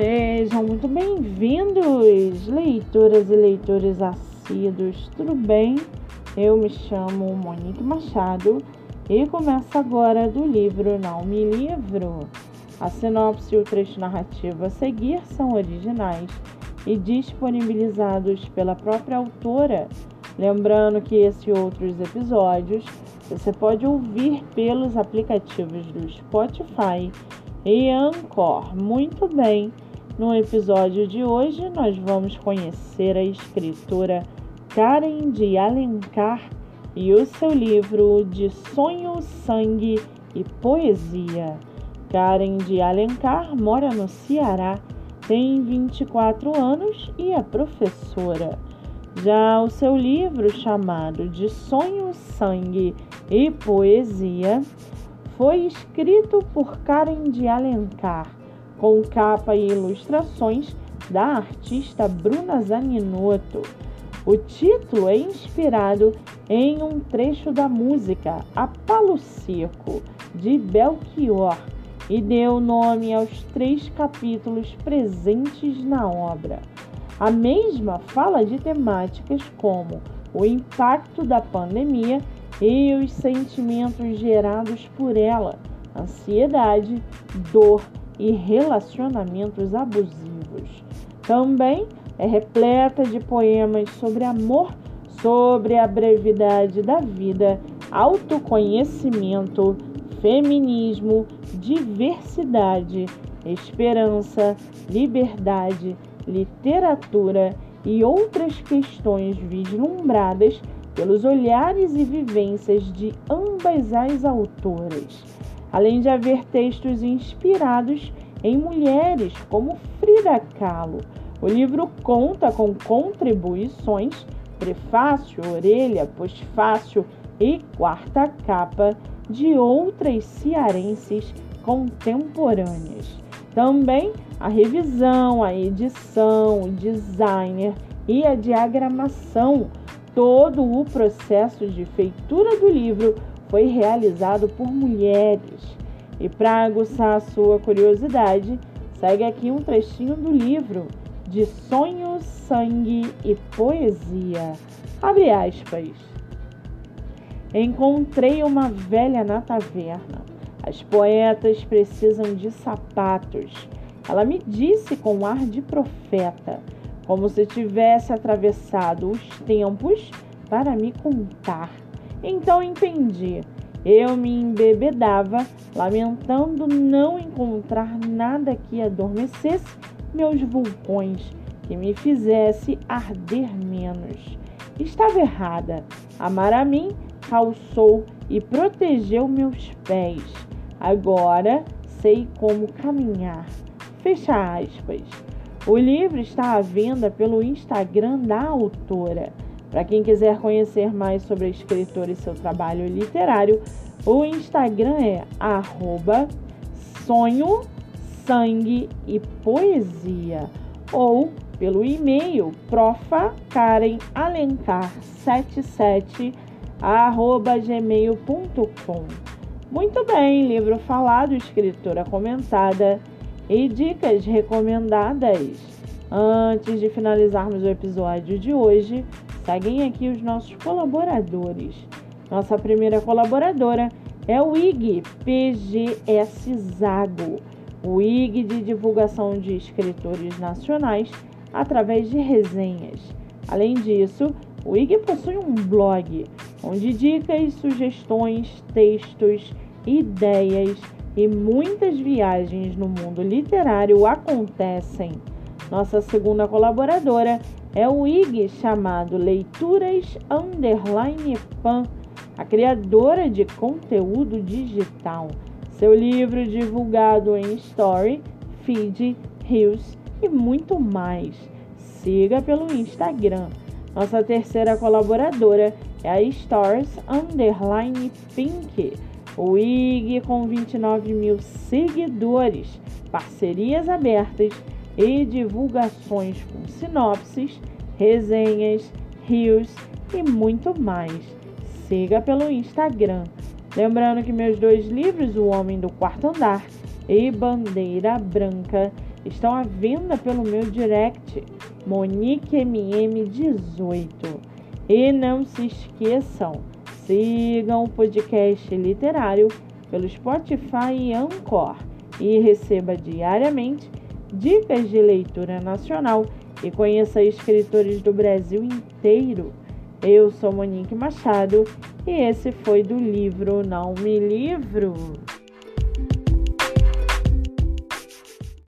Sejam muito bem-vindos, leitoras e leitores assíduos, tudo bem? Eu me chamo Monique Machado e começo agora do livro Não Me Livro. A sinopse e o trecho narrativo a seguir são originais e disponibilizados pela própria autora. Lembrando que esses e outros episódios você pode ouvir pelos aplicativos do Spotify e Anchor. Muito bem, no episódio de hoje nós vamos conhecer a escritora Karen de Alencar e o seu livro de Sonho, Sangue e Poesia. Karen de Alencar mora no Ceará, tem 24 anos e é professora. Já o seu livro, chamado De Sonho, Sangue e Poesia, foi escrito por Karen de Alencar, com capa e ilustrações da artista Bruna Zaninotto. O título é inspirado em um trecho da música A Palo Seco, de Belchior, e deu nome aos três capítulos presentes na obra. A mesma fala de temáticas como o impacto da pandemia e os sentimentos gerados por ela, ansiedade, dor e relacionamentos abusivos. Também é repleta de poemas sobre amor, sobre a brevidade da vida, autoconhecimento, feminismo, diversidade, esperança, liberdade, literatura e outras questões vislumbradas pelos olhares e vivências de ambas as autoras, além de haver textos inspirados em mulheres como Frida Kahlo. O livro conta com contribuições, prefácio, orelha, postfácio e quarta capa de outras cearenses contemporâneas. Também a revisão, a edição, o designer e a diagramação Todo o processo de feitura do livro foi realizado por mulheres. E para aguçar a sua curiosidade, segue aqui um trechinho do livro de Sonho, Sangue e Poesia. Abre aspas. Encontrei uma velha na taverna. As poetas precisam de sapatos. Ela me disse com ar de profeta como se tivesse atravessado os tempos para me contar. Então entendi. Eu me embebedava, lamentando não encontrar nada que adormecesse meus vulcões, que me fizesse arder menos. Estava errada. Amar a mim calçou e protegeu meus pés. Agora sei como caminhar. Fecha aspas. O livro está à venda pelo Instagram da autora. Para quem quiser conhecer mais sobre a escritora e seu trabalho literário, o Instagram é arroba sonho, sangue e poesia ou pelo e-mail profakarenalencar77 arroba gmail.com Muito bem, livro falado, escritora comentada e dicas recomendadas. Antes de finalizarmos o episódio de hoje, seguem aqui os nossos colaboradores. Nossa primeira colaboradora é o IG PGS Zago, o IG de divulgação de escritores nacionais através de resenhas. Além disso, o IG possui um blog onde dicas, sugestões, textos, ideias e muitas viagens no mundo literário acontecem. Nossa segunda colaboradora é o IG chamado Leituras Underline Pan, a criadora de conteúdo digital. Seu livro divulgado em Story, Feed, Reels e muito mais. Siga pelo Instagram. Nossa terceira colaboradora é a Stars Underline Pink o IG com 29 mil seguidores, parcerias abertas e divulgações com sinopses, resenhas, rios e muito mais. Siga pelo Instagram. Lembrando que meus dois livros, O Homem do Quarto Andar e Bandeira Branca, estão à venda pelo meu direct, MoniqueMM18. E não se esqueçam, sigam o podcast literário pelo Spotify e Anchor e receba diariamente dicas de leitura nacional e conheça escritores do Brasil inteiro. Eu sou Monique Machado e esse foi do livro Não Me Livro.